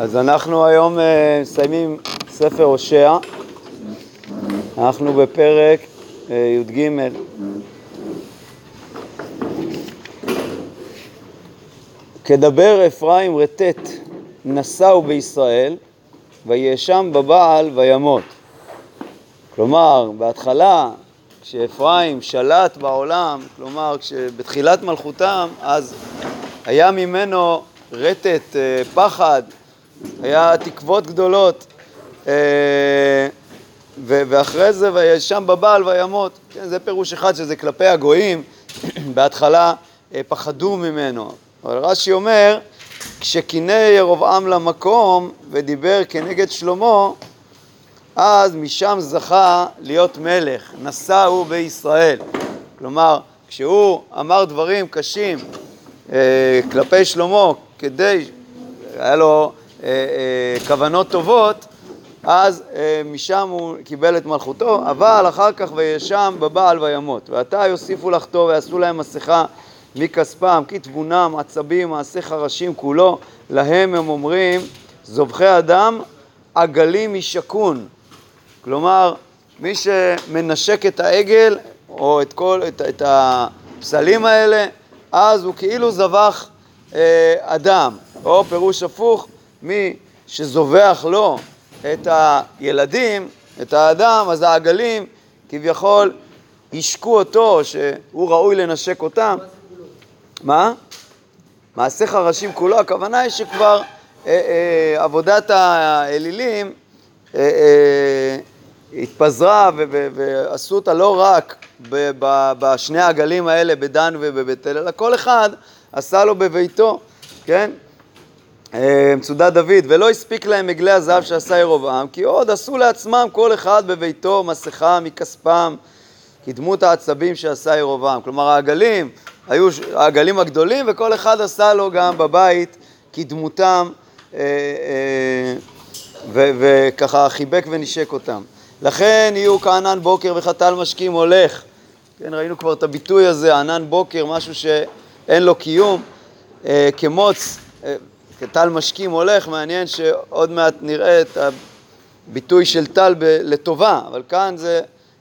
אז אנחנו היום אה, מסיימים ספר הושע, אנחנו בפרק אה, י"ג. כדבר אפרים רטט נשאו בישראל ויאשם בבעל וימות. כלומר, בהתחלה, כשאפרים שלט בעולם, כלומר, בתחילת מלכותם, אז היה ממנו רטט, אה, פחד, היה תקוות גדולות, אה, ואחרי זה וישם בבעל וימות. כן, זה פירוש אחד שזה כלפי הגויים, בהתחלה אה, פחדו ממנו. אבל רש"י אומר, כשקינא ירבעם למקום ודיבר כנגד שלמה, אז משם זכה להיות מלך, נשא הוא בישראל. כלומר, כשהוא אמר דברים קשים אה, כלפי שלמה כדי, היה לו כוונות טובות, אז אה, משם הוא קיבל את מלכותו, אבל אחר כך וישם בבעל וימות. ועתה יוסיפו לחטוא ויעשו להם מסכה מכספם, כתבונם, עצבים, מעשה חרשים כולו, להם הם אומרים, זובחי אדם, עגלים משכון. כלומר, מי שמנשק את העגל, או את כל, את, את הפסלים האלה, אז הוא כאילו זבח אה, אדם. או פירוש הפוך, מי שזובח לו את הילדים, את האדם, אז העגלים כביכול ישקו אותו, שהוא ראוי לנשק אותם. מה? מעשה חרשים כולו, הכוונה היא שכבר אה, אה, עבודת האלילים אה, אה, התפזרה ועשו אותה לא רק בשני העגלים האלה, בדן ובבית אל, אלא כל אחד עשה לו בביתו, כן? אה, מצודת דוד, ולא הספיק להם עגלי הזהב שעשה ירבעם, כי עוד עשו לעצמם כל אחד בביתו מסכה מכספם, כדמות העצבים שעשה ירבעם. כלומר העגלים היו העגלים הגדולים וכל אחד עשה לו גם בבית כדמותם אה, אה, וככה חיבק ונשק אותם. לכן יהיו כענן בוקר וחתל משקים הולך. כן, ראינו כבר את הביטוי הזה, ענן בוקר, משהו שאין לו קיום, כמוץ, כטל משקים הולך, מעניין שעוד מעט נראה את הביטוי של טל ב- לטובה, אבל כאן זה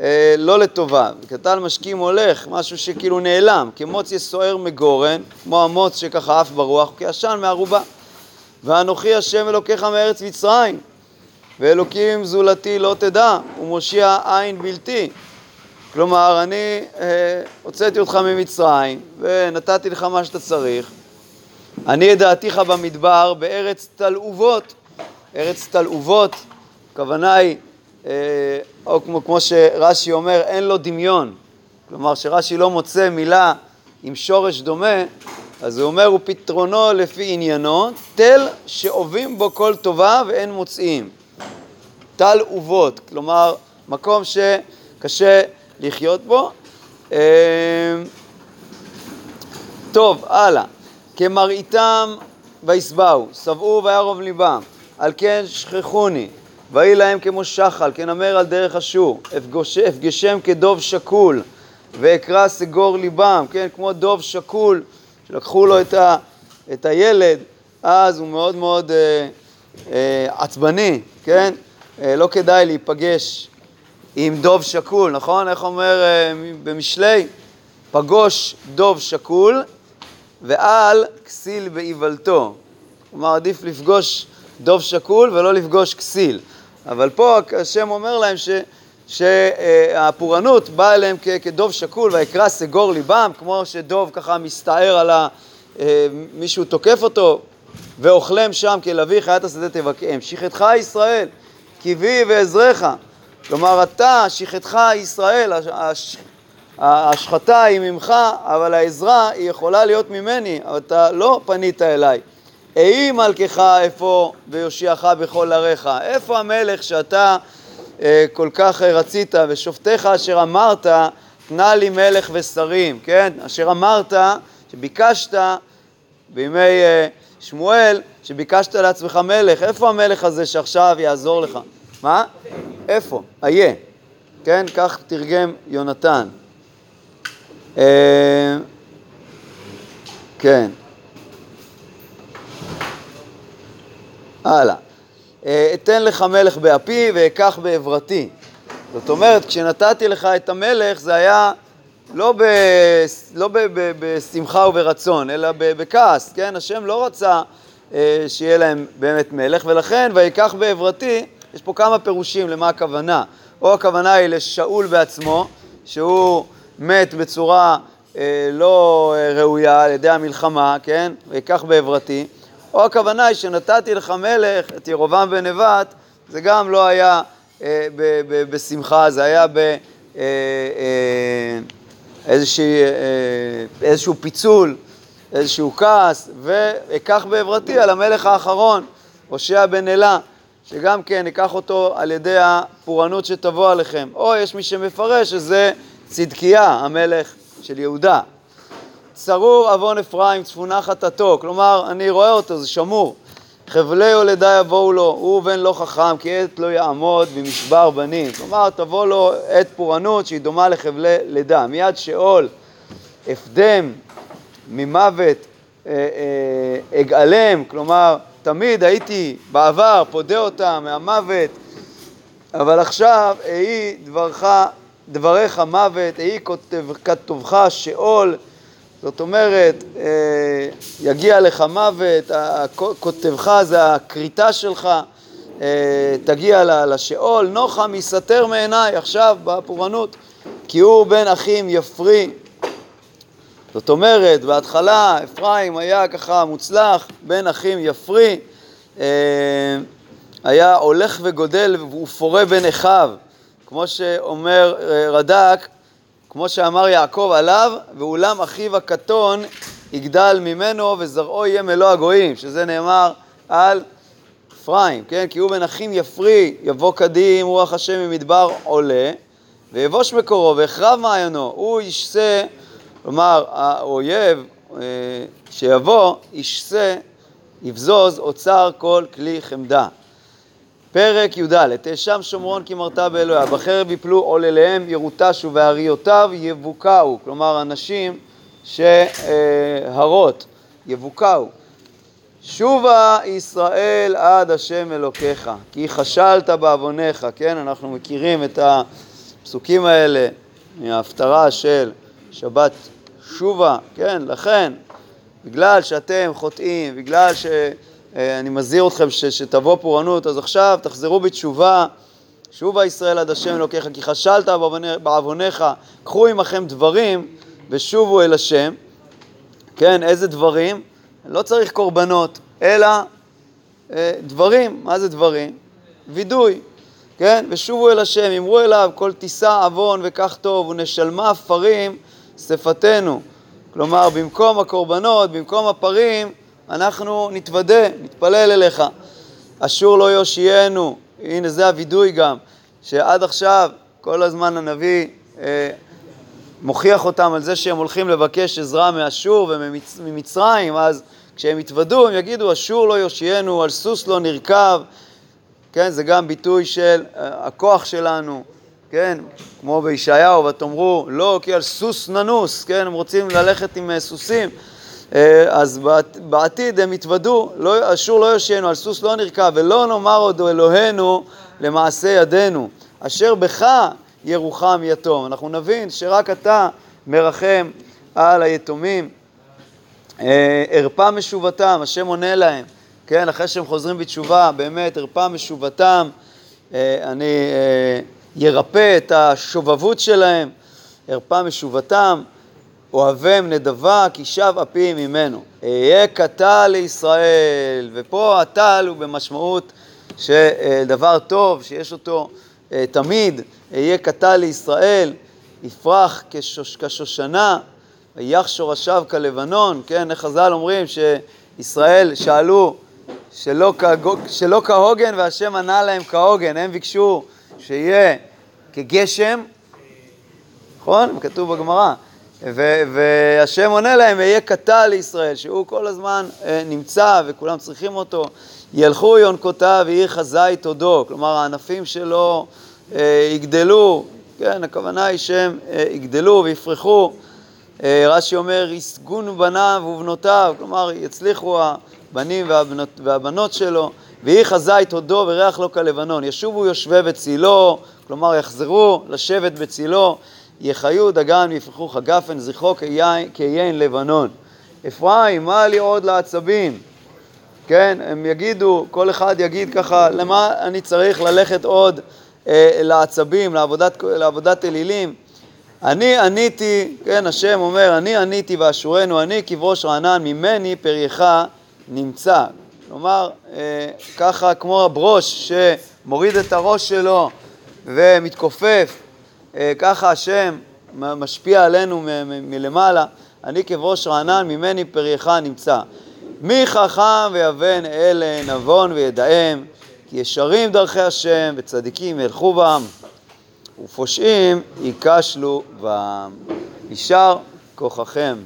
אה, לא לטובה. כטל משקים הולך, משהו שכאילו נעלם, כמוץ יסוער מגורן, כמו המוץ שככה עף ברוח, כעשן מערובה. ואנוכי השם אלוקיך מארץ מצרים, ואלוקים זולתי לא תדע, ומושיע עין בלתי. כלומר, אני אה, הוצאתי אותך ממצרים, ונתתי לך מה שאתה צריך. אני ידעתיך במדבר בארץ תלעובות. ארץ תלעובות, הכוונה היא, אה, או כמו, כמו שרש"י אומר, אין לו דמיון. כלומר, שרש"י לא מוצא מילה עם שורש דומה, אז הוא אומר, הוא פתרונו לפי עניינו, תל שאובים בו כל טובה ואין מוצאים. תל אובות, כלומר, מקום שקשה לחיות בו. אה, טוב, הלאה. כמראיתם ויסבאו, שבעו וירוב ליבם, על כן שכחוני, ויהי להם כמו שחל, כנמר על דרך אשור, אפגשם כדוב שקול, ואקרא סגור ליבם, כן, כמו דוב שקול, שלקחו לו את, ה, את הילד, אז הוא מאוד מאוד אה, אה, עצבני, כן? אה, לא כדאי להיפגש עם דוב שקול, נכון? איך אומר אה, במשלי? פגוש דוב שקול ועל כסיל באיוולתו. כלומר, עדיף לפגוש דוב שקול ולא לפגוש כסיל. אבל פה השם אומר להם ש, שהפורענות באה אליהם כ, כדוב שקול, ויקרא סגור ליבם, כמו שדוב ככה מסתער על ה... אה, מישהו תוקף אותו, ואוכלם שם כלביא חיית השדה תבקעם. שכחתך ישראל, קיבי ועזרך. כלומר, אתה, שכחתך ישראל, ההשחתה היא ממך, אבל העזרה היא יכולה להיות ממני, אבל אתה לא פנית אליי. אהי מלכך איפה ויושיעך בכל עריך. איפה המלך שאתה אה, כל כך רצית, ושופטיך אשר אמרת, תנה לי מלך ושרים, כן? אשר אמרת, שביקשת בימי אה, שמואל, שביקשת לעצמך מלך. איפה המלך הזה שעכשיו יעזור לך? מה? איפה? איה. כן? כך תרגם יונתן. אה, כן. הלאה. אה, אתן לך מלך באפי ואקח בעברתי. זאת אומרת, כשנתתי לך את המלך זה היה לא, ב, לא ב, ב, בשמחה וברצון, אלא ב, בכעס, כן? השם לא רצה אה, שיהיה להם באמת מלך, ולכן ויקח בעברתי, יש פה כמה פירושים למה הכוונה. או הכוונה היא לשאול בעצמו, שהוא מת בצורה אה, לא אה, ראויה על ידי המלחמה, כן? ויקח בעברתי. או הכוונה היא שנתתי לך מלך, את ירובעם בן נבט, זה גם לא היה אה, ב- ב- בשמחה, זה היה באיזשהו פיצול, איזשהו כעס, ואקח בעברתי על המלך האחרון, הושע בן אלה, שגם כן אקח אותו על ידי הפורענות שתבוא עליכם. או יש מי שמפרש שזה צדקיה, המלך של יהודה. צרור עוון אפרים, צפונה חטאתו, כלומר, אני רואה אותו, זה שמור. חבלי יולדה יבואו לו, הוא בן לא חכם, כי עת לא יעמוד במשבר בנים. כלומר, תבוא לו עת פורענות שהיא דומה לחבלי לידה. מיד שאול, הפדם, ממוות, אה, אה, אגאלם, כלומר, תמיד הייתי בעבר פודה אותה מהמוות, אבל עכשיו, אהי דברך, דבריך מוות, אהי כתובך שאול, זאת אומרת, אה, יגיע לך מוות, כותבך זה הכריתה שלך, אה, תגיע לשאול, נוחם יסתר מעיניי עכשיו בפורענות, כי הוא בן אחים יפרי. זאת אומרת, בהתחלה אפרים היה ככה מוצלח, בן אחים יפרי, אה, היה הולך וגודל ופורה בין אחיו, כמו שאומר רד"ק, כמו שאמר יעקב עליו, ואולם אחיו הקטון יגדל ממנו וזרעו יהיה מלוא הגויים, שזה נאמר על אפרים, כן? כי הוא בן אחים יפרי, יבוא קדים, רוח השם ממדבר עולה, ויבוש מקורו והחרב מעיינו, הוא ישסה, כלומר האויב אה, שיבוא, ישסה, יבזוז אוצר כל כלי חמדה. פרק י"ד: תאשם שומרון כי מרתה באלוהיה, בחרב יפלו עולליהם ירוטשו והריותיו יבוקעו, כלומר אנשים שהרות יבוקעו. שובה ישראל עד השם אלוקיך, כי חשלת בעווניך, כן? אנחנו מכירים את הפסוקים האלה מההפטרה של שבת שובה, כן? לכן, בגלל שאתם חוטאים, בגלל ש... אה, אני מזהיר אתכם ש, שתבוא פורענות, אז עכשיו תחזרו בתשובה, שובה ישראל עד השם אלוקיך, כי חשלת בעווניך, קחו עמכם דברים ושובו אל השם. כן, איזה דברים? לא צריך קורבנות, אלא אה, דברים. מה זה דברים? וידוי, כן? ושובו אל השם, אמרו אליו, כל תישא עוון וקח טוב, ונשלמה פרים שפתנו. כלומר, במקום הקורבנות, במקום הפרים, אנחנו נתוודה, נתפלל אליך. אשור לא יושיענו, הנה זה הווידוי גם, שעד עכשיו כל הזמן הנביא אה, מוכיח אותם על זה שהם הולכים לבקש עזרה מאשור וממצרים, אז כשהם יתוודו הם יגידו אשור לא יושיענו, על סוס לא נרכב, כן, זה גם ביטוי של אה, הכוח שלנו, כן, כמו בישעיהו, ותאמרו לא כי על סוס ננוס, כן, הם רוצים ללכת עם אה, סוסים, אז בעתיד הם יתוודו, לא, אשור לא יושענו, על סוס לא נרכב, ולא נאמר עוד אלוהינו למעשה ידינו, אשר בך ירוחם יתום. אנחנו נבין שרק אתה מרחם על היתומים. אה, ערפה משובתם, השם עונה להם, כן, אחרי שהם חוזרים בתשובה, באמת, ערפה משובתם, אה, אני ירפא את השובבות שלהם, ערפה משובתם. אוהבם נדבה כי שב אפי ממנו. אהיה קטל לישראל, ופה הטל הוא במשמעות שדבר טוב, שיש אותו אה, תמיד, אהיה קטל לישראל, יפרח כשוש, כשושנה, ויח שורשיו כלבנון, כן, איך חז"ל אומרים שישראל שאלו שלא, כהוג, שלא כהוגן והשם ענה להם כהוגן, הם ביקשו שיהיה כגשם, נכון? כתוב בגמרא. והשם עונה להם, אהיה קטע לישראל, שהוא כל הזמן אה, נמצא וכולם צריכים אותו. ילכו יונקותיו ויהי חזאי תודו, כלומר הענפים שלו אה, יגדלו, כן, הכוונה היא שהם אה, יגדלו ויפרחו. אה, רש"י אומר, יסגון בניו ובנותיו, כלומר יצליחו הבנים והבנות, והבנות שלו, ויהי חזית הודו וריח לו כלבנון. ישובו יושבי בצילו, כלומר יחזרו לשבת בצילו, יחיו דגן ויפרחו חגפן, זכרו כיין לבנון. אפרים, מה לי עוד לעצבים? כן, הם יגידו, כל אחד יגיד ככה, למה אני צריך ללכת עוד אה, לעצבים, לעבודת, לעבודת אלילים? אני עניתי, כן, השם אומר, אני עניתי ואשורנו אני כבראש רענן, ממני פרייך נמצא. כלומר, אה, ככה כמו הברוש שמוריד את הראש שלו ומתכופף, ככה השם משפיע עלינו מלמעלה, אני כבראש רענן, ממני פרייך נמצא. מי חכם ויבן אלה, נבון וידעם, כי ישרים דרכי השם וצדיקים ילכו בם. ופושעים ייכשלו בם. יישר כוחכם.